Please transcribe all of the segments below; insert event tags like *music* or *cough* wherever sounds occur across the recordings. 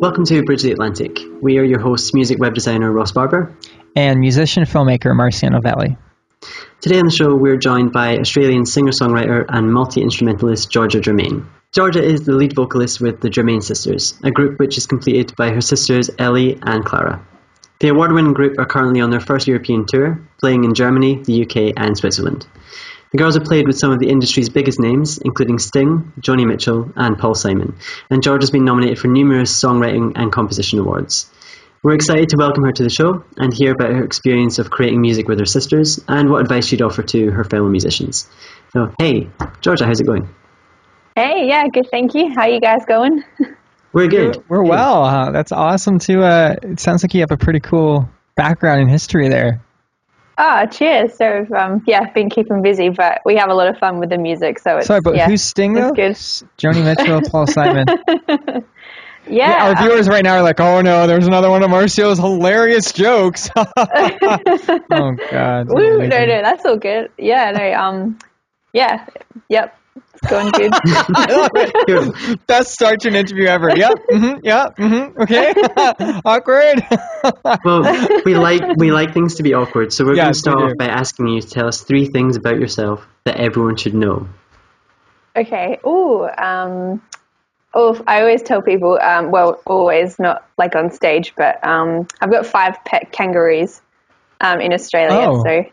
Welcome to Bridge the Atlantic. We are your hosts, music web designer Ross Barber. and musician filmmaker Marciano Valley. Today on the show, we're joined by Australian singer-songwriter and multi-instrumentalist Georgia Germein. Georgia is the lead vocalist with the Germein Sisters, a group which is completed by her sisters Ellie and Clara. The award-winning group are currently on their first European tour, playing in Germany, the UK and Switzerland. The girls have played with some of the industry's biggest names, including Sting, Joni Mitchell, and Paul Simon, and Georgia's been nominated for numerous songwriting and composition awards. We're excited to welcome her to the show and hear about her experience of creating music with her sisters and what advice she'd offer to her fellow musicians. So, hey, Georgia, how's it going? Hey, yeah, good. Thank you. How you guys going? We're good. We're well. Uh, that's awesome too. Uh, it sounds like you have a pretty cool background in history there. Ah, cheers. So, um, yeah, been keeping busy, but we have a lot of fun with the music. So it's Sorry, but yeah, who's Sting though? it's Joni Mitchell, Paul Simon. *laughs* good. Yeah, Our viewers right now are like, "Oh no, there's another one of Marcio's hilarious jokes." *laughs* oh God. *laughs* Woo, no, no, that's all good. Yeah, no, um, yeah, yep, it's going good. Good. *laughs* *laughs* Best start to an interview ever. Yep. Mm-hmm, yeah. Mm-hmm, okay. *laughs* Awkward. Well, we like we like things to be awkward, so we're going to start off by asking you to tell us three things about yourself that everyone should know. okay. Ooh, um, oh, I always tell people, um, well, always not like on stage, but um, I've got five pet kangaroos um, in Australia, Oh. so.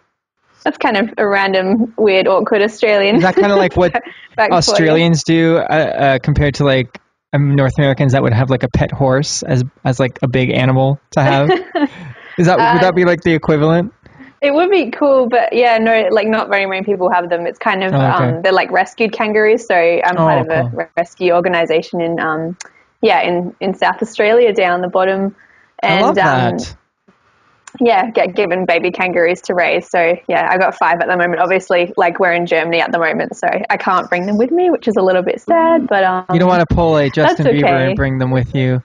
That's kind of a random, weird, awkward Australian. Is that kind of like what *laughs* fact for you. Australians do uh, uh, compared to like um, North Americans that would have like a pet horse as as like a big animal to have? *laughs* Is that would that be like the equivalent? It would be cool, but yeah, no, like not very many people have them. It's kind of Oh, okay. um, they're like rescued kangaroos. So I'm Oh, part of a cool. rescue organization in um, yeah, in in South Australia, down the bottom, and I love um, that. Yeah, get given baby kangaroos to raise. So yeah, I got five at the moment. Obviously, like we're in Germany at the moment, so I can't bring them with me, which is a little bit sad. But um, You don't want to pull a Justin Bieber and bring them with you.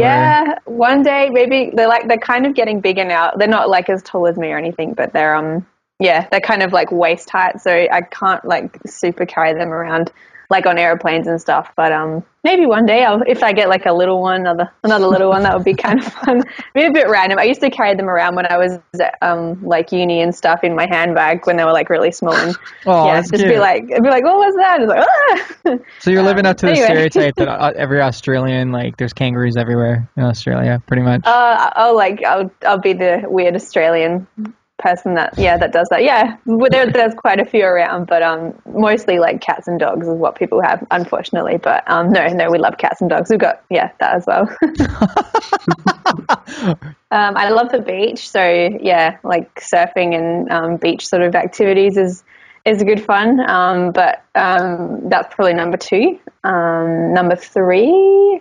Yeah, one day maybe they're like they're kind of getting bigger now. They're not like as tall as me or anything, but they're um yeah they're kind of like waist height, so I can't like super carry them around like on airplanes and stuff. But um maybe one day I'll if I get like a little one, another another little one, that would be kind of fun. *laughs* be a bit random. I used to carry them around when I was um like uni and stuff in my handbag when they were like really small and *laughs* Oh, yeah just be like be like what was that? Like ah! *laughs* So you're living up to the stereotype that uh, every Australian like there's kangaroos everywhere in Australia, pretty much. Uh, I'll like I'll I'll be the weird Australian person that yeah that does that. Yeah, well, there, there's quite a few around, but um mostly like cats and dogs is what people have, unfortunately. But um no no we love cats and dogs. We've got yeah that as well. *laughs* um, I love the beach, so yeah, like surfing and um, beach sort of activities is is good fun. Um, but um, that's probably number two. Um, number three.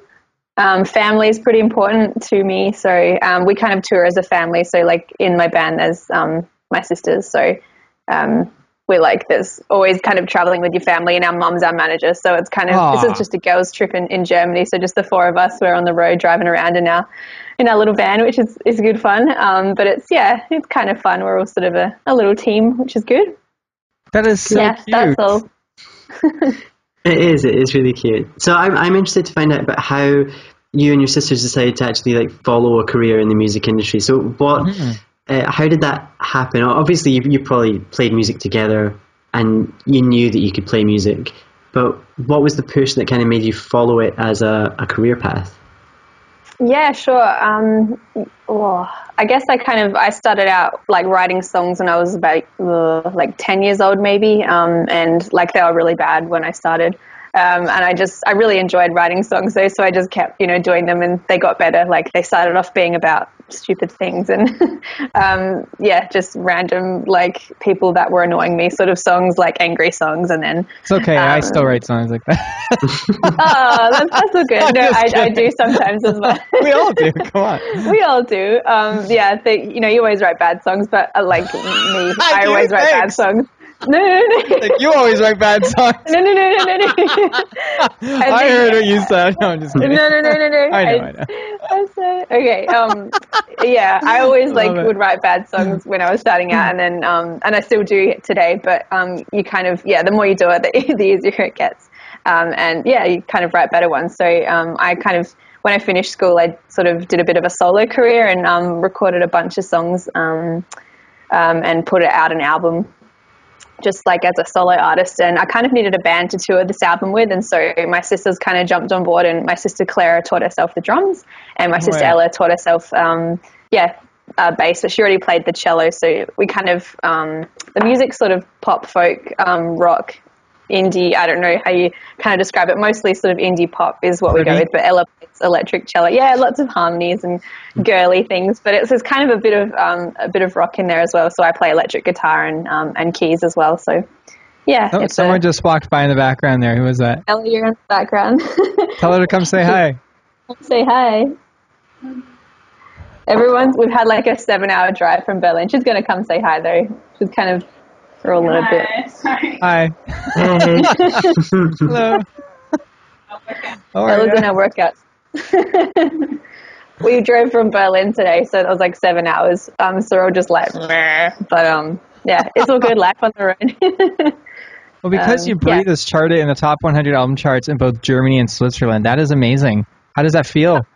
Um, family is pretty important to me, so um, we kind of tour as a family. So, like in my band, there's um, my sisters, so um, we're like there's always kind of traveling with your family, and our mum's our manager. So it's kind of this is just a girls' trip in, in Germany. So just the four of us, we're on the road driving around in our in our little van, which is is good fun. Um, but it's yeah, it's kind of fun. We're all sort of a, a little team, which is good. that is so yeah, cute. that's all. *laughs* It is. It is really cute. So I'm I'm interested to find out about how you and your sisters decided to actually like follow a career in the music industry. So what? Uh, how did that happen? Obviously, you, you probably played music together, and you knew that you could play music. But what was the push that kind of made you follow it as a, a career path? Yeah, sure. Um, oh, I guess I kind of I started out like writing songs when I was about uh, like ten years old, maybe, um, and like they were really bad when I started. Um, and I just, I really enjoyed writing songs though. So I just kept, you know, doing them and they got better. Like they started off being about stupid things and, *laughs* um, yeah, just random, like people that were annoying me sort of songs, like angry songs. And then it's okay. Um, I still write songs like that. *laughs* oh, that's, that's so good. *laughs* No, I, I, do sometimes as well. we all do. Come on. We all do. Um, yeah. you know, you always write bad songs, but uh, like me, I, I always write bad songs. No, no, no. Like you always write bad songs. No, no, no, no, no, no. *laughs* I, I heard what you said. No, I'm just kidding. No, no, no, no, no. *laughs* I know, I, I know. I said, okay. Um, yeah, I always like would write bad songs when I was starting out, and then um, and I still do today. But um, you kind of yeah, the more you do it, *laughs* the, the easier it gets. Um, and yeah, you kind of write better ones. So um, I kind of when I finished school, I sort of did a bit of a solo career and um, recorded a bunch of songs um, um, and put it out an album just like as a solo artist and I kind of needed a band to tour this album with and so my sisters kind of jumped on board and my sister Clara taught herself the drums and my sister Ella taught herself um, yeah uh, bass but she already played the cello so we kind of um, the music sort of pop folk um, rock indie. I don't know how you kind of describe it. Mostly sort of indie pop is what Pretty. we go with. But Ella electric cello. Yeah, lots of harmonies and girly things. But it's, it's kind of a bit of um, a bit of rock in there as well. So I play electric guitar and um, and keys as well. So yeah. Oh, someone a, just walked by in the background there. Who was that? Ella, you're in the background. *laughs* Tell her to come say hi. *laughs* say hi. Everyone's. We've had like a seven-hour drive from Berlin. She's going to come say hi though. She's kind of for a little bit. Hi. *laughs* Hello. How are was in our workout. *laughs* we drove from Berlin today, so it was like seven hours. Um, so we're all just like, but um, yeah, it's all good. Life on the road. *laughs* well, because um, you breathe yeah. charted in the top 100 album charts in both Germany and Switzerland, that is amazing. How does that feel? *laughs*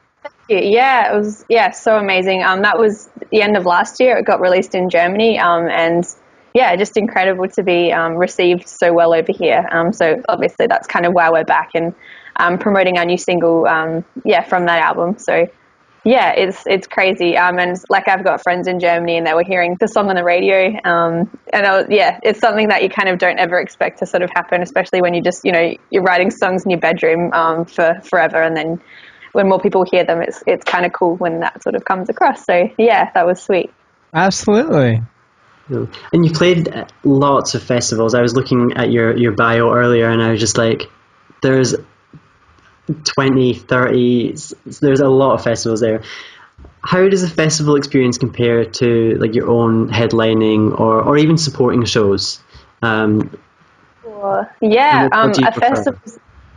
Yeah, it was yeah so amazing. Um, that was the end of last year. It got released in Germany. Um, and yeah, just incredible to be um, received so well over here. Um, so obviously that's kind of why we're back and um, promoting our new single, um, yeah, from that album. So yeah, it's it's crazy. Um, and like I've got friends in Germany and they were hearing the song on the radio. Um, and was, yeah, it's something that you kind of don't ever expect to sort of happen, especially when you just you know you're writing songs in your bedroom for forever, and then when more people hear them, it's it's kind of cool when that sort of comes across. So yeah, that was sweet. Absolutely. And you played lots of festivals. I was looking at your, your bio earlier and I was just like, there's 20, 30, there's a lot of festivals there. How does a festival experience compare to like your own headlining or, or even supporting shows? Um, yeah, um, a festival.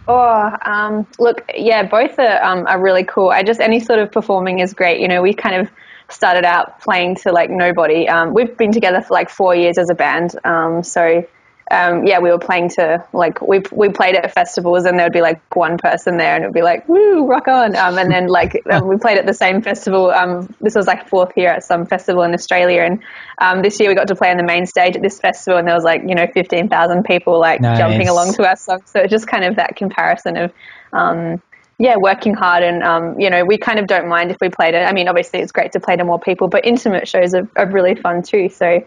Oh, um, look, yeah, both are, um, are really cool. I just any sort of performing is great. You know, we kind of started out playing to like nobody. Um, we've been together for like four years as a band. Um, so um, yeah, we were playing to like we we played at festivals and there would be like one person there and it would be like woo rock on. Um, and then like *laughs* um, we played at the same festival. Um, this was like fourth year at some festival in Australia, and um, this year we got to play on the main stage at this festival and there was like you know fifteen thousand people like nice. jumping along to our song. So it's just kind of that comparison of um, yeah, working hard and um, you know we kind of don't mind if we played it. I mean, obviously it's great to play to more people, but intimate shows are, are really fun too. So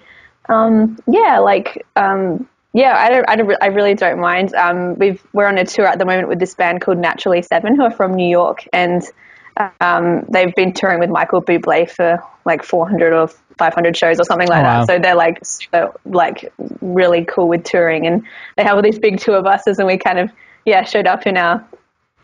um, yeah, like um, yeah, I don't, I, don't, I really don't mind. Um, we've we're on a tour at the moment with this band called Naturally Seven, who are from New York, and um, they've been touring with Michael Bublé for like 400 or 500 shows or something like oh, wow. that. So they're like super, like really cool with touring, and they have all these big tour buses, and we kind of yeah showed up in our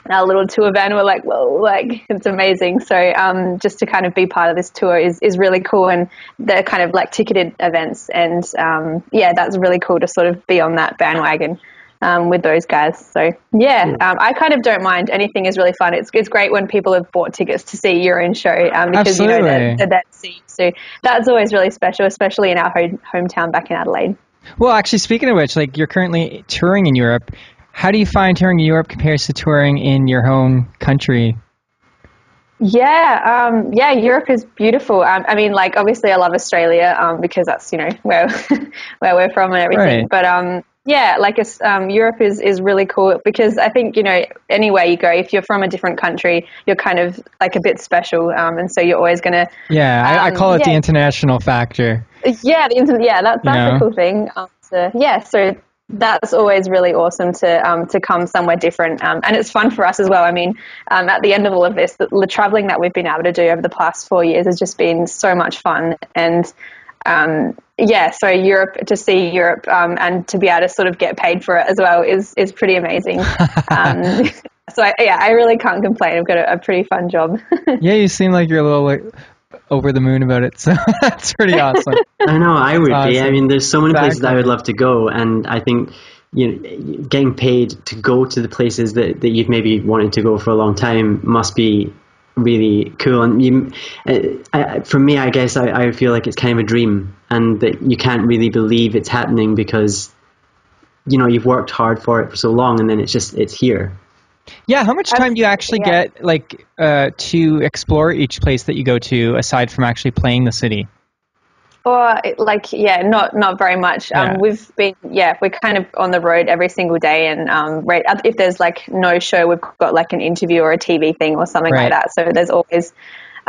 our little tour van we're like whoa like it's amazing. So um, just to kind of be part of this tour is, is really cool and they're kind of like ticketed events and um, yeah that's really cool to sort of be on that bandwagon um, with those guys. So yeah um, I kind of don't mind. Anything is really fun. It's, it's great when people have bought tickets to see your own show um, because Absolutely. you know that, that, seat so that's always really special especially in our home, hometown back in Adelaide. Well actually speaking of which like you're currently touring in Europe how do you find touring in Europe compares to touring in your home country? Yeah, um, yeah, Europe is beautiful. Um, I mean, like obviously, I love Australia um, because that's you know where *laughs* where we're from and everything. Right. But um, yeah, like um, Europe is is really cool because I think you know anywhere you go, if you're from a different country, you're kind of like a bit special, um, and so you're always gonna. Yeah, I, I call it yeah. the international factor. Yeah, the internet. Yeah, that's that's a cool thing. Um, so, yeah, so that's always really awesome to um, to come somewhere different, um, and it's fun for us as well. I mean, um, at the end of all of this, the, the, traveling that we've been able to do over the past four years has just been so much fun, and um, yeah, so Europe to see Europe um, and to be able to sort of get paid for it as well is is pretty amazing. *laughs* Um, so I, yeah, I really can't complain. I've got a, a pretty fun job. *laughs* yeah, you seem like you're a little like over the moon about it. *laughs* So that's pretty awesome. I know I would awesome. be. I mean, there's so many places I would love to go, and I think you know, getting paid to go to the places that, that you've maybe wanted to go for a long time must be really cool. And you, uh, for me, I guess I, I feel like it's kind of a dream, and that you can't really believe it's happening because you know you've worked hard for it for so long, and then it's just it's here. Yeah, how much time do you actually yeah. get like uh, to explore each place that you go to aside from actually playing the city? Or like yeah, not not very much. Um, yeah. Um, we've been yeah, we're kind of on the road every single day, and um, right if there's like no show, we've got like an interview or a TV thing or something right. like that. So there's always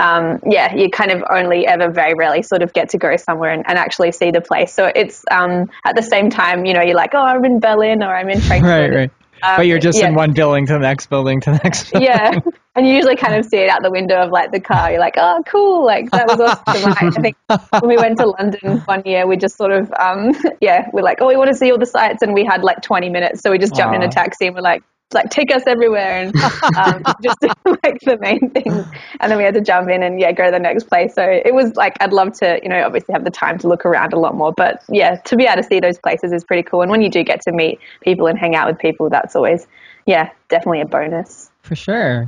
um, yeah, you kind of only ever very rarely sort of get to go somewhere and, and actually see the place. So it's um, at the same time, you know, you're like, oh, I'm in Berlin or I'm in *laughs* Frankfurt. right, right. Um, but you're just yeah. in one building to the next building to the next *laughs* building. Yeah. And you usually kind of see it out the window of like the car. You're like, oh, cool. Like that was awesome. I think when we went to *laughs* London one year, we just sort of, um, *laughs* yeah, we're like, oh, we want to see all the sights. And we had like 20 minutes. So we just jumped Aww. in a taxi and we're like, like take us everywhere and um, *laughs* just like the main things and then we had to jump in and yeah go to the next place so it was like i'd love to you know obviously have the time to look around a lot more but yeah to be able to see those places is pretty cool and when you do get to meet people and hang out with people that's always yeah definitely a bonus for sure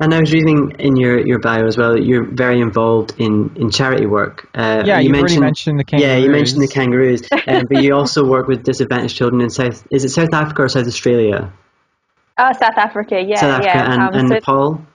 and I was reading in your, your bio as well that you're very involved in, in charity work. Uh, yeah, you mentioned, mentioned the kangaroos. Yeah, you mentioned the kangaroos, *laughs* um, but you also work with disadvantaged children in South. Is it South Africa or South Australia? Oh, South Africa, yeah, South Africa yeah. and, um, and so, Nepal.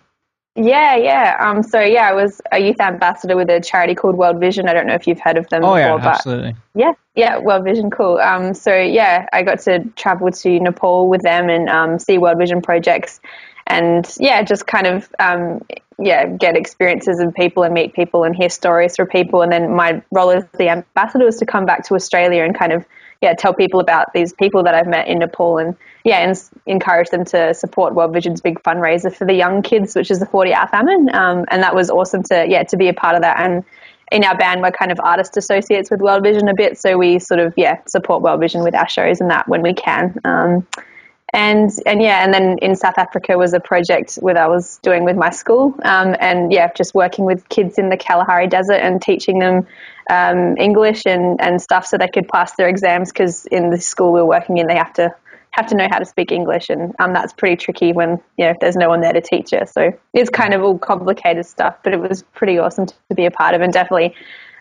Yeah, yeah. Um, so yeah, I was a youth ambassador with a charity called World Vision. I don't know if you've heard of them oh, before, yeah, but absolutely. yeah, yeah, World Vision, cool. Um, so yeah, I got to travel to Nepal with them and um, see World Vision projects, and yeah, just kind of um, yeah, get experiences of people and meet people and hear stories from people. And then my role as the ambassador was to come back to Australia and kind of yeah, tell people about these people that I've met in Nepal and yeah, and encourage them to support World Vision's big fundraiser for the young kids, which is the 40 hour famine. Um, and that was awesome to yeah to be a part of that. And in our band, we're kind of artist associates with World Vision a bit, so we sort of yeah support World Vision with our shows and that when we can. Um, and and yeah, and then in South Africa was a project that I was doing with my school, um, and yeah, just working with kids in the Kalahari Desert and teaching them um, English and, and stuff so they could pass their exams because in the school we were working in they have to have to know how to speak English and um, that's pretty tricky when you know if there's no one there to teach you. So it's kind of all complicated stuff, but it was pretty awesome to, to be a part of and definitely.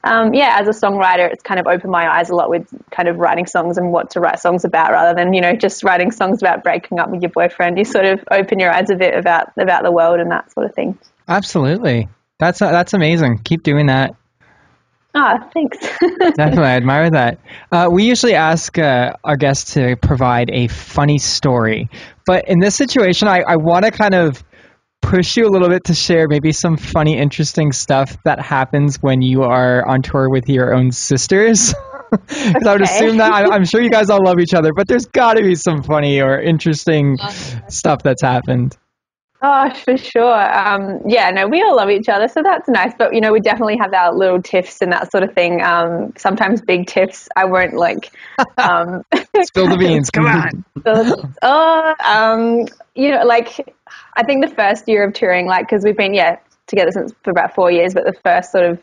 Um, yeah, as a songwriter, it's kind of opened my eyes a lot with kind of writing songs and what to write songs about, rather than you know just writing songs about breaking up with your boyfriend. You sort of open your eyes a bit about about the world and that sort of thing. Absolutely, that's that's amazing. Keep doing that. Ah, thanks. *laughs* Definitely, I admire that. Uh, we usually ask uh, our guests to provide a funny story, but in this situation, I, I want to kind of push you a little bit to share maybe some funny, interesting stuff that happens when you are on tour with your own sisters. *laughs* Because okay. I would assume that I, I'm sure you guys all love each other, but there's got to be some funny or interesting stuff that's happened. Oh, *laughs* for sure. Um, yeah, no, we all love each other, so that's nice. But you know, we definitely have our little tiffs and that sort of thing. Um, sometimes big tiffs. I won't like *laughs* um, *laughs* spill the beans. Come on. oh, um, you know, like I think the first year of touring, like because we've been yeah together since for about four years, but the first sort of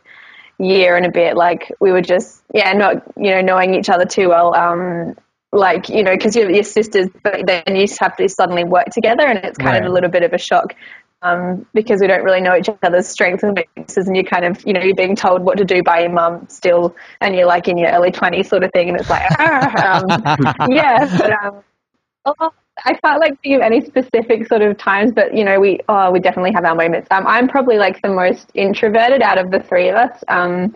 year and a bit, like we were just yeah not you know knowing each other too well. Um, like you know because you're your sisters but then you have to suddenly work together and it's kind right. of a little bit of a shock um, because we don't really know each other's strengths and weaknesses and you're kind of you know you're being told what to do by your mum still and you're like in your early 20s sort of thing and it's like ah, *laughs* um, yeah but, um, oh, I can't like think of any specific sort of times, but you know, we oh, we definitely have our moments. Um, I'm probably like the most introverted out of the three of us. Um,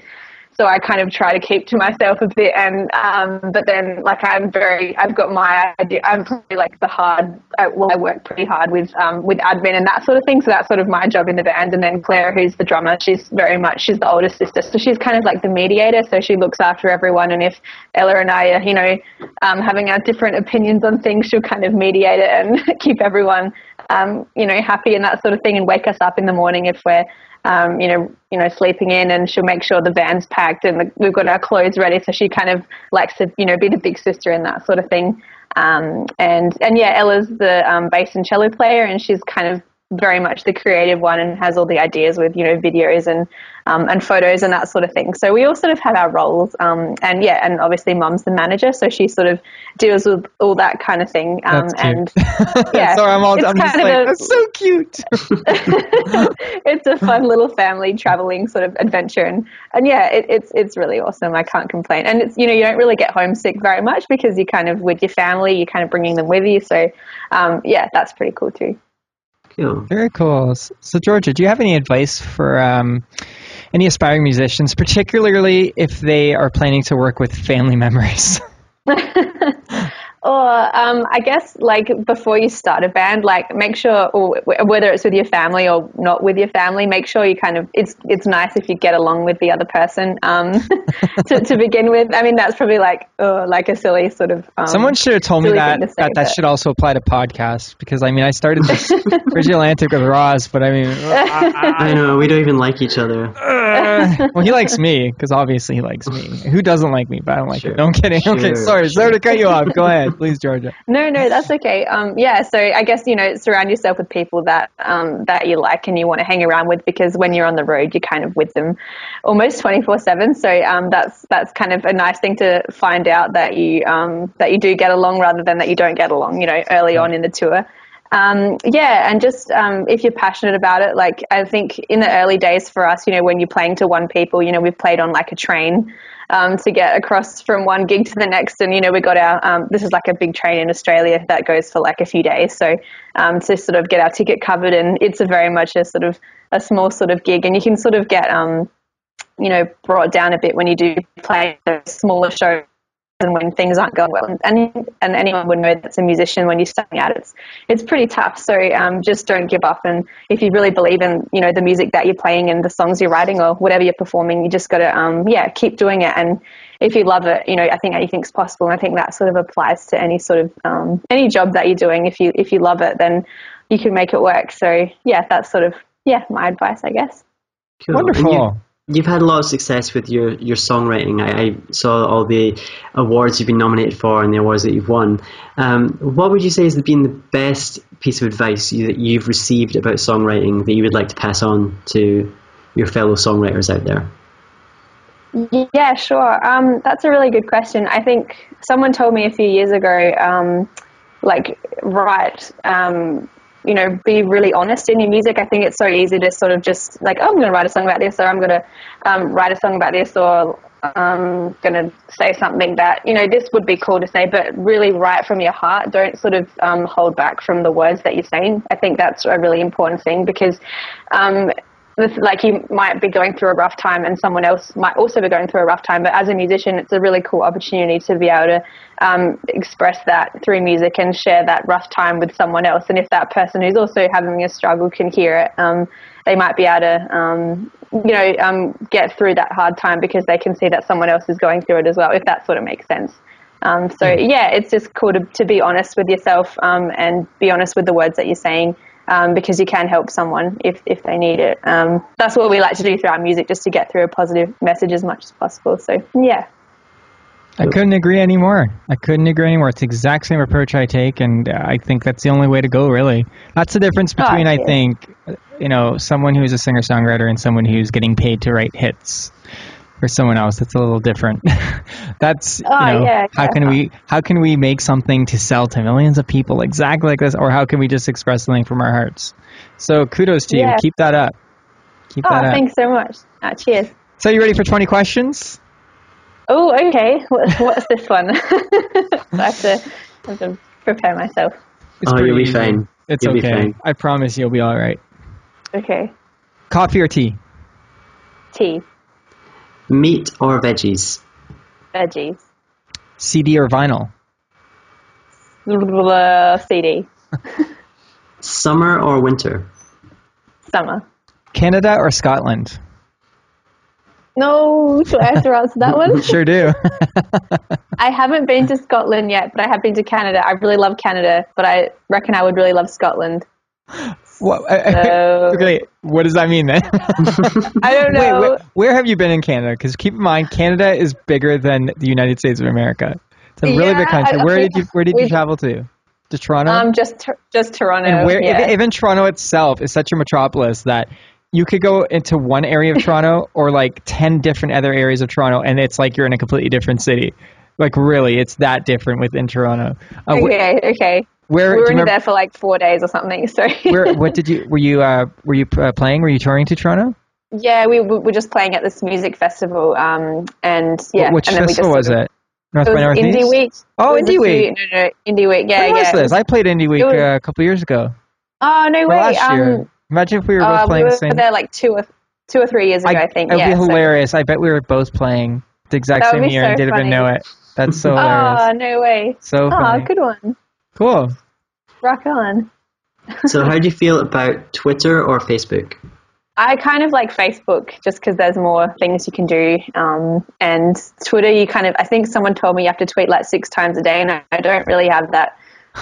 so I kind of try to keep to myself a bit. And um, but then like I'm very, I've got my idea. I'm probably like the hard. Uh, well, I work pretty hard with um, with admin and that sort of thing. So that's sort of my job in the band. And then Claire, who's the drummer, she's very much she's the older sister, so she's kind of like the mediator. So she looks after everyone. And if Ella and I are, you know, um, having our different opinions on things, she'll kind of mediate it and *laughs* keep everyone, um, you know, happy and that sort of thing, and wake us up in the morning if we're um, you know, you know, sleeping in, and she'll make sure the van's packed and the, we've got our clothes ready. So she kind of likes to, you know, be the big sister and that sort of thing. Um, and and yeah, Ella's the um, bass and cello player, and she's kind of very much the creative one and has all the ideas with you know videos and um, and photos and that sort of thing. So we all sort of have our roles, um, and yeah, and obviously Mum's the manager, so she sort of deals with all that kind of thing. Um, and *laughs* yeah, sorry, I'm, all, I'm just like, a, that's so cute. *laughs* *laughs* it's a fun little family traveling sort of adventure, and and yeah, it, it's it's really awesome. I can't complain, and it's you know you don't really get homesick very much because you're kind of with your family, you're kind of bringing them with you. So um, yeah, that's pretty cool too. Cool. Very cool. So, Georgia, do you have any advice for um, any aspiring musicians, particularly if they are planning to work with family *laughs* members? *laughs* Or um, I guess like before you start a band, like make sure, or whether it's with your family or not with your family, make sure you kind of it's it's nice if you get along with the other person um, *laughs* to to begin with. I mean, that's probably like oh, like a silly sort of. Um, Someone should have told me that say, that, that should also apply to podcasts because I mean I started this *laughs* Atlantic with Roz, but I mean *laughs* I, I, know we don't even like each other. Uh, well, he likes me because obviously he likes me. Who doesn't like me? But I don't like sure. it. No, I'm kidding. Sure. Okay, sorry, sorry to cut you off. Go ahead please, Georgia. No, no, that's okay. Um, yeah, so I guess you know, surround yourself with people that um, that you like and you want to hang around with because when you're on the road, you're kind of with them almost twenty four seven. So um, that's that's kind of a nice thing to find out that you um, that you do get along rather than that you don't get along. You know, early on in the tour. Um, yeah, and just um, if you're passionate about it, like I think in the early days for us, you know, when you're playing to one people, you know, we've played on like a train um, to get across from one gig to the next. And, you know, we got our, um, this is like a big train in Australia that goes for like a few days. So um, to sort of get our ticket covered, and it's a very much a sort of a small sort of gig. And you can sort of get, um, you know, brought down a bit when you do play smaller show and when things aren't going well. And, and anyone would know that's a musician when you're starting out, it's it's pretty tough. So um, just don't give up. And if you really believe in you know the music that you're playing and the songs you're writing or whatever you're performing, you just got to um, yeah keep doing it. And if you love it, you know I think anything's possible. And I think that sort of applies to any sort of um, any job that you're doing. If you if you love it, then you can make it work. So yeah, that's sort of yeah my advice, I guess. Cool. Wonderful you've had a lot of success with your, your songwriting. I, I, saw all the awards you've been nominated for and the awards that you've won. Um, what would you say has been the best piece of advice you, that you've received about songwriting that you would like to pass on to your fellow songwriters out there? Yeah, sure. Um, that's a really good question. I think someone told me a few years ago, um, like, write um, you know, be really honest in your music. I think it's so easy to sort of just like, oh, I'm going to write a song about this, or I'm going to um, write a song about this, or I'm going to say something that, you know, this would be cool to say, but really write from your heart. Don't sort of um, hold back from the words that you're saying. I think that's a really important thing because um, like you might be going through a rough time and someone else might also be going through a rough time but as a musician it's a really cool opportunity to be able to um, express that through music and share that rough time with someone else. And if that person who's also having a struggle can hear it um, they might be able to um, you know um, get through that hard time because they can see that someone else is going through it as well if that sort of makes sense. Um, so mm. yeah it's just cool to, to be honest with yourself um, and be honest with the words that you're saying um, because you can help someone if, if they need it. Um, that's what we like to do through our music, just to get through a positive message as much as possible. So, yeah. I couldn't agree anymore. I couldn't agree anymore. It's the exact same approach I take, and I think that's the only way to go, really. That's the difference between, oh, I think, you know, someone who's a singer songwriter and someone who's getting paid to write hits for someone else. That's a little different. *laughs* That's oh, you know, yeah, how can we how can we make something to sell to millions of people exactly like this, or how can we just express something from our hearts? So kudos to yeah. you. Keep that up. Keep oh, that up. thanks so much. Uh, cheers. So you ready for twenty questions? Oh, okay. What's this one? *laughs* I have to, have to prepare myself. It's oh, you'll be fine. It's you'll okay. I promise you'll be all right. Okay. Coffee or tea? Tea. Meat or veggies? Veggies. CD or vinyl? Uh, CD. *laughs* Summer or winter? Summer. Canada or Scotland? No, do I have to answer that one? *laughs* Sure do. *laughs* I haven't been to Scotland yet, but I have been to Canada. I really love Canada, but I reckon I would really love Scotland. What, So- okay, what does that mean then? *laughs* I don't Wait, know. where, have you been in Canada? Because keep in mind, Canada is bigger than the United States of America. It's a really Yeah, big country. I- Where I- did you Where did you we've- travel to? To Toronto. Um, just just Toronto. and where yeah. even, Toronto itself is such a metropolis that you could go into one area of *laughs* Toronto or like ten different other areas of Toronto, and it's like you're in a completely different city. Like really, it's that different within Toronto. Uh, okay, okay. Where we were only there for like four days or something. *laughs* So where what did you were you uh, were you uh, playing? Were you touring to Toronto? yeah, we we were just playing at this music festival. Um, and yeah, Wh- Which and then festival we was just, it? North It by was Northeast. Indie Week. Oh, Indie Week. few- No, no, Indie Week. Yeah, when yeah. was this? I played Indie Week was- uh, a couple years ago. oh no Or way. last um, year. Imagine if we were both uh, we playing were the same. there like two or two or three years ago, I, think. It would yeah, be so- hilarious. I bet we were both playing the exact That same year and didn't even know it. That's so *laughs* hilarious. Oh no way. so Oh, funny. good one. Cool. Rock on. So, how do you feel about Twitter or Facebook? I kind of like Facebook just because there's more things you can do. Um, and Twitter, you kind of, I think someone told me you have to tweet like six times a day, and I, I don't really have that.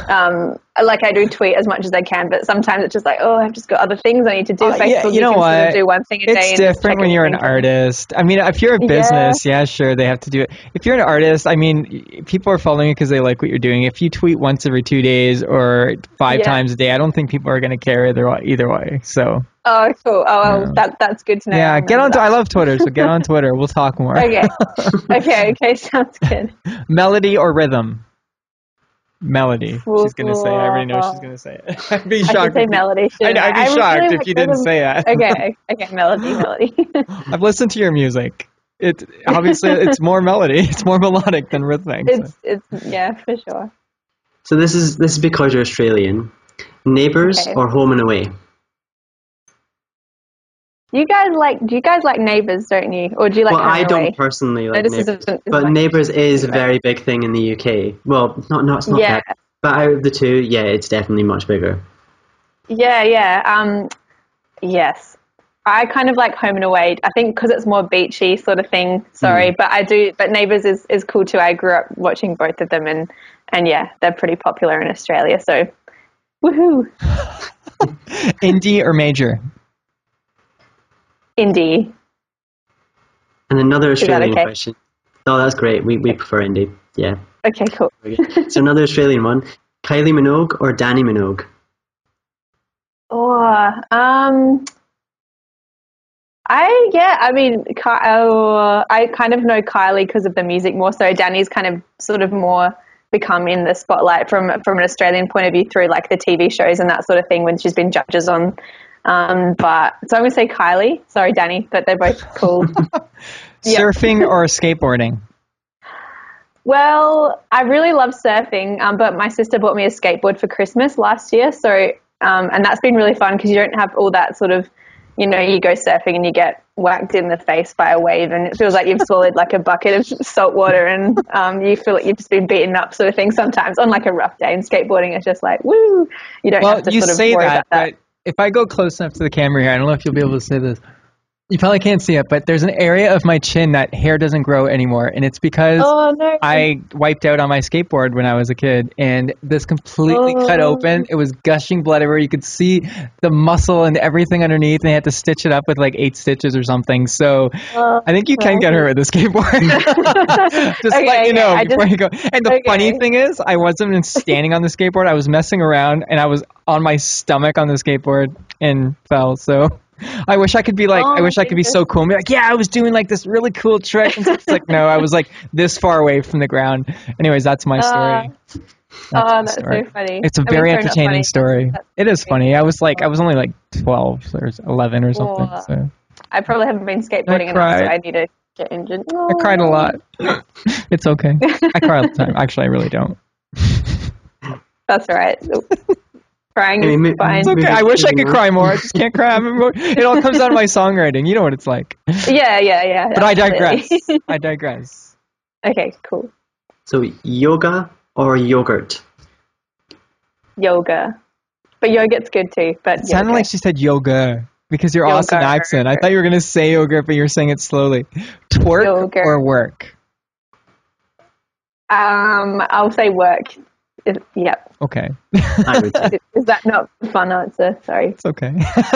Um, like I do tweet as much as I can, but sometimes it's just like, oh, I've just got other things I need to do. Uh, Facebook, yeah, you know can sort what? do one thing a day. It's different when you're an artist. I mean, if you're a business, yeah. sure, they have to do it. If you're an artist, I mean, people are following you because they like what you're doing. If you tweet once every two days or five Yeah. times a day, I don't think people are going to care either way, either way. So, Oh, cool. Oh, well, Yeah. that that's good to know. yeah, get on. remember I love Twitter, so get on *laughs* Twitter. We'll talk more. Okay. *laughs* okay. Okay. *laughs* Sounds good. Melody or rhythm? Melody. She's gonna say. it. I already know she's gonna say it. *laughs* I'd be I shocked. say if you- melody. I'd, shouldn't I'd be I? I shocked really if like you didn't rhythm. say it. *laughs* Okay. Okay. Melody. Melody. *laughs* I've listened to your music. It obviously it's more melody. It's more melodic than rhythmic. so. it's it's yeah for sure. So, this is this is because you're Australian. Neighbours Okay. or Home and Away? You guys like? Do you guys like neighbors? Don't you? Or do you like? well, I don't personally like this Neighbours, isn't- it's but like- Neighbours is a very big thing in the UK. Well, not not it's not Yeah. that, but out of the two, yeah, it's definitely much bigger. Yeah, yeah. Um, yes. I kind of like Home and Away. I think because it's more beachy sort of thing. Sorry, but I do. But Neighbours is, is cool too. I grew up watching both of them, and and yeah, they're pretty popular in Australia. So, woohoo, *laughs* Indie or major? Indie. And another Australian okay? question. Oh, that's great. We we prefer indie. Yeah. Okay, cool. So *laughs* another Australian one: Kylie Minogue or Dannii Minogue? Oh, um, I yeah. I mean, Ky- oh, I kind of know Kylie because of the music more. So Dannii's kind of sort of more become in the spotlight from from an Australian point of view through like the TV shows and that sort of thing when she's been judges on. Um, but so I'm gonna say Kylie. Sorry, Dannii, but they're both *laughs* cool. Yeah. Surfing or skateboarding? Well, I really love surfing, um, but my sister bought me a skateboard for Christmas last year. So, um, and that's been really fun because you don't have all that sort of, you know, you go surfing and you get whacked in the face by a wave, and it feels like you've swallowed like a bucket of *laughs* salt water, and um, you feel like you've just been beaten up, sort of thing. Sometimes on like a rough day, and skateboarding is just like woo. You don't Well, have to you sort of say worry that, about that. but if I go close enough to the camera here, I don't know if you'll be able to see this. You probably can't see it, but there's an area of my chin that hair doesn't grow anymore, and it's because Oh no! I wiped out on my skateboard when I was a kid, and this completely cut Oh. open. It was gushing blood everywhere. You could see the muscle and everything underneath, and they had to stitch it up with like eight stitches or something. So Oh, I think you can get hurt with a skateboard. *laughs* *laughs* Just Okay, let you know I before just- you go. And the funny thing is, I wasn't even standing on the skateboard. I was messing around, and I was on my stomach on the skateboard and fell. So. I wish I could be like, Oh, I wish I could be so cool and be like, yeah, I was doing like this really cool trick. And it's like, no, I was like this far away from the ground. Anyways, that's my uh, story. That's oh, my that's story. so funny. It's a I very not entertaining story. That's It is funny. I was like, I was only like 12 or 11 or something. So I probably haven't been skateboarding enough, cried. so I need to get injured. I cried a oh. lot. *laughs* it's okay. I cry all the time. Actually, I really don't. That's all right. *laughs* Crying I mean, is mo- fine. It's okay. I wish I could cry more. I *laughs* just can't cry. I'm emo- it all comes out of my *laughs* songwriting. You know what it's like. Yeah, yeah, yeah. But I digress. I *laughs* digress. okay, cool. So yoga or yogurt? Yoga. But yogurt's good too. But It sounded yoga. like she said yoga because your Aussie Yoga. accent. I thought you were gonna say yogurt, but you were saying it slowly. Twerk Yoga. or work? Um, I'll say work. Is, yeah. I Okay, would *laughs* say. Is that not a fun answer? Sorry. it's okay.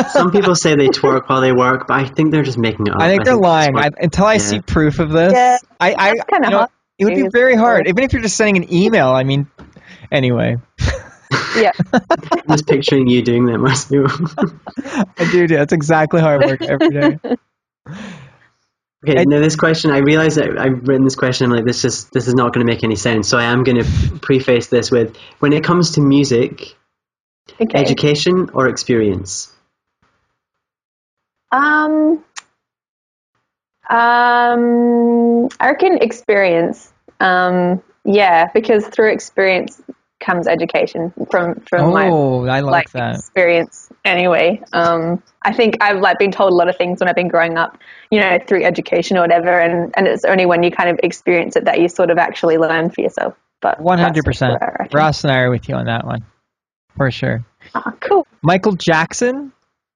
Some *laughs* people say they twerk while they work, but I think they're just making it up. I think they're it's lying. I, until I Yeah. see proof of this, Yeah, I, I that's kinda hard it would be very hard, even if you're just sending an email. I mean, anyway, Yeah. *laughs* I'm just picturing you doing that, Marcio. I do. do. That's exactly how I work every day. Okay, I- now this question, I realize that I've written this question. I'm like, this just this is not going to make any sense. So I am going to preface this with, when it comes to music, Okay. education or experience. Um, um, I reckon experience. Um, yeah, because through experience comes education from from my Oh, I like, like that. experience anyway. Um, I think I've like been told a lot of things when I've been growing up, you know, through education or whatever, and and it's only when you kind of experience it that you sort of actually learn for yourself. But One hundred percent. what I reckon. Ross and I are with you on that one, for sure. Ah, cool. Michael Jackson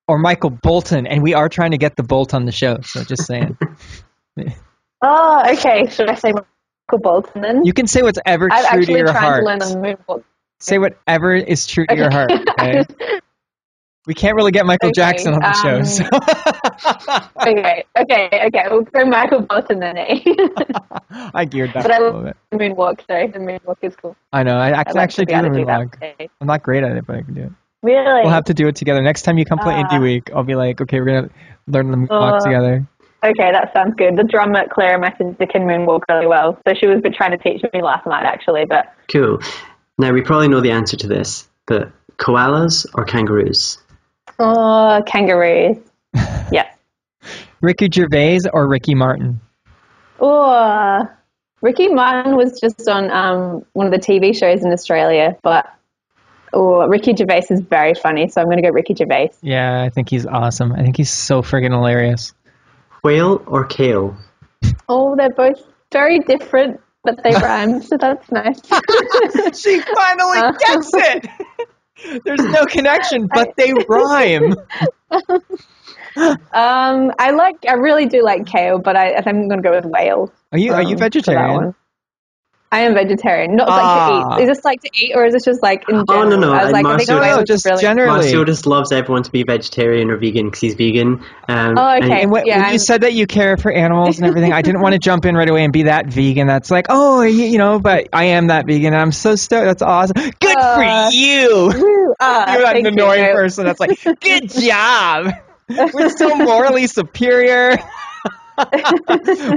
or Michael Bolton, and we are trying to get the Bolt on the show. So just saying, Oh, *laughs* okay. Should I say Michael you can say whatever I've true to your heart. to. Say whatever is true to your heart. Okay. *laughs* We can't really get Michael Okay, Jackson on the show. um, So. *laughs* okay, okay, okay. We'll go Michael Bolton then, eh? *laughs* I geared that but I a little love bit. the moonwalk, though. The moonwalk is cool. I know. I, I I can like actually do the to do moonwalk. I'm not great at it, but I can do it. Really? We'll have to do it together. Next time you come play Ah. Indie Week, I'll be like, okay, we're gonna learn the moonwalk Uh, together. Okay, that sounds good. The drummer at Clara Message can moonwalk really well, so she was trying to teach me last night actually. But Cool. Now we probably know the answer to this, but koalas or kangaroos? oh, kangaroos. *laughs* yeah. Ricky Gervais or Ricky Martin? Oh, Ricky Martin was just on um, one of the TV shows in Australia, but oh, Ricky Gervais is very funny, so I'm going to go Ricky Gervais. Yeah, I think he's awesome. I think he's so friggin' hilarious. Whale or kale? Oh, they're both very different, but they rhyme, *laughs* so that's nice. *laughs* she finally Uh. gets it. *laughs* There's no connection, but they rhyme. um, I like, I really do like kale, but I, I think I'm going to go with whale. Are you are you um, for that vegetarian? One. I am vegetarian. Not like Ah. to eat. Is this like to eat, or is this just like in Oh, general? no, no, I was and like, I think Marcio- No, just really generally. Marcio just loves everyone to be vegetarian or vegan because he's vegan. Um, Oh, okay. and- And when, Yeah, when you I'm- said that you care for animals and everything, I didn't want to *laughs* jump in right away and be that vegan. That's like, oh, you, you know, but I am that vegan. And I'm so stoked. That's awesome. Good Uh, for you. Woo, ah, *laughs* You're not an thank you. annoying person. That's like, good *laughs* job. We're so morally superior.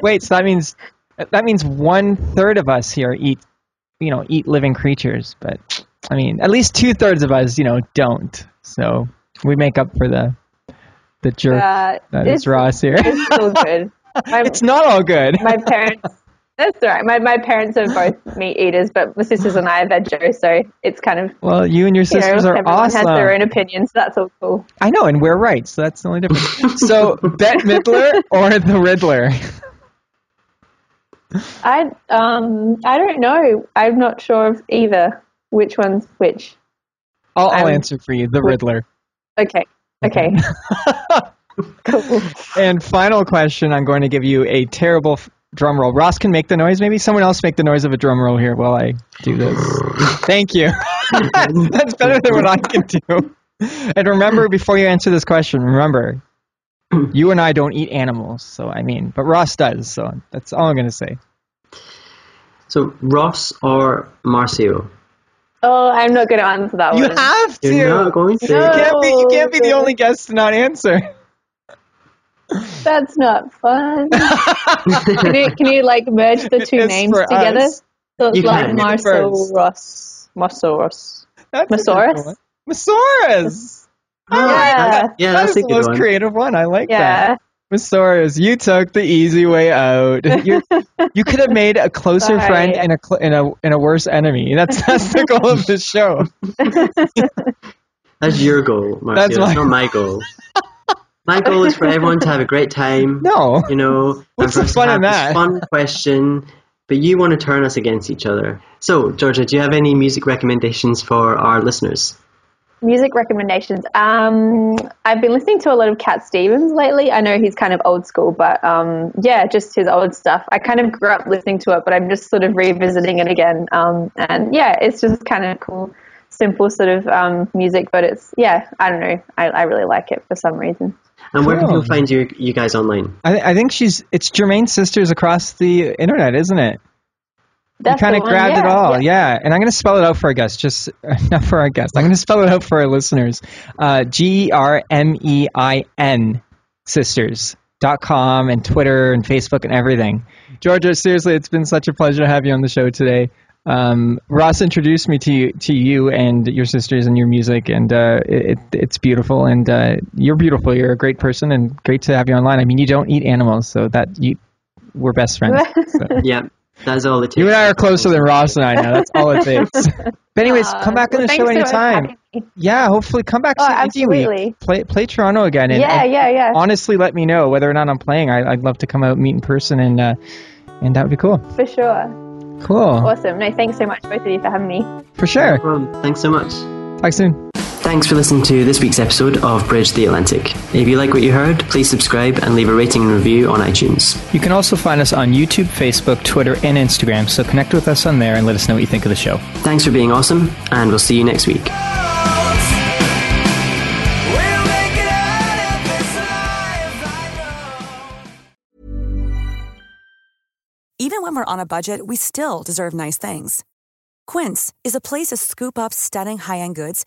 Wait, so that means that means one third of us here eat, you know, eat living creatures. But I mean, at least two thirds of us, you know, don't. So we make up for the the jerk Uh, that it's, is Ross here. it's good. *laughs* My, it's not all good. my parents. That's right. My, my parents are both meat eaters, but my sisters and I are veggie, so it's kind of well, you and your you know sisters are everyone awesome. has their own opinions. So that's all cool. I know, and we're right, so that's the only difference. so, *laughs* Bette Midler or the Riddler? I um I don't know. I'm not sure of either. Which one's which? I'll, I'll answer for you. The Riddler. Okay. Okay. cool. *laughs* And final question, I'm going to give you a terrible f- drum roll. Ross can make the noise. Maybe someone else make the noise of a drum roll here while I do this. Thank you. *laughs* That's better than what I can do. And remember, before you answer this question, remember, *clears throat* you and I don't eat animals. So, I mean, but Ross does. So that's all I'm going to say. so Ross or Marcio? Oh, I'm not going to answer that You one. have to. You're not going to. You can't be, you can't be the only guest to not answer. *laughs* That's not fun. *laughs* can you can you like merge the two It's names together? us. So it's You like can. Marcel First. Ross. Marcel Ross. That's a good Masaurus? One. Masaurus. yeah. Yeah, That that's is a the good most one. creative one. I like that. Yeah. Masaurus, you took the easy way out. *laughs* you you could have made a closer Sorry. friend and a cl- and a and a worse enemy. That's that's the goal of this show. *laughs* That's your goal, Marcia. That's That's my- not my goal. my goal is for everyone to have a great time. No. You know, What's and the fun in that? fun question, but you want to turn us against each other. So, Georgia, do you have any music recommendations for our listeners? Music recommendations. Um, I've been listening to a lot of Cat Stevens lately. I know he's kind of old school, but um, yeah, just his old stuff. I kind of grew up listening to it, but I'm just sort of revisiting it again. Um, and yeah, it's just kind of cool, simple sort of um, music, but it's yeah, I don't know. I, I really like it for some reason. And where can Cool. people find you, you guys online? I, I think she's it's Germein's sisters across the internet, isn't it? That's you kind of one, grabbed it all, yeah. yeah. And I'm going to spell it out for our guests, just *laughs* not for our guests. I'm going to spell it out for our listeners. Uh, G E R M E I N sisters dot com and Twitter and Facebook and everything. Georgia, seriously, it's been such a pleasure to have you on the show today. Um, Ross introduced me to you, to you and your sisters and your music, and uh, it, it's beautiful. And uh, you're beautiful. You're a great person, and great to have you online. I mean, you don't eat animals, so that you we're best friends. *laughs* So. Yeah, that's all it takes. You and I are closer than Ross and I now. That's all it takes. *laughs* But anyways, Aw, come back on well, the show thanks so anytime. Yeah, hopefully come back Oh, CBD week. absolutely. Play play Toronto again. And, Yeah, and yeah, yeah. Honestly, let me know whether or not I'm playing. I, I'd love to come out, meet in person, and uh, and that would be cool. For sure. Cool. Awesome. No, thanks so much, both of you, for having me. For sure. No. Thanks so much. Talk soon. Thanks for listening to this week's episode of Bridge the Atlantic. If you like what you heard, please subscribe and leave a rating and review on iTunes. You can also find us on YouTube, Facebook, Twitter, and Instagram. So connect with us on there and let us know what you think of the show. Thanks for being awesome, and we'll see you next week. We'll make it out of this alive, I know. Even when we're on a budget, we still deserve nice things. Quince is a place to scoop up stunning high-end goods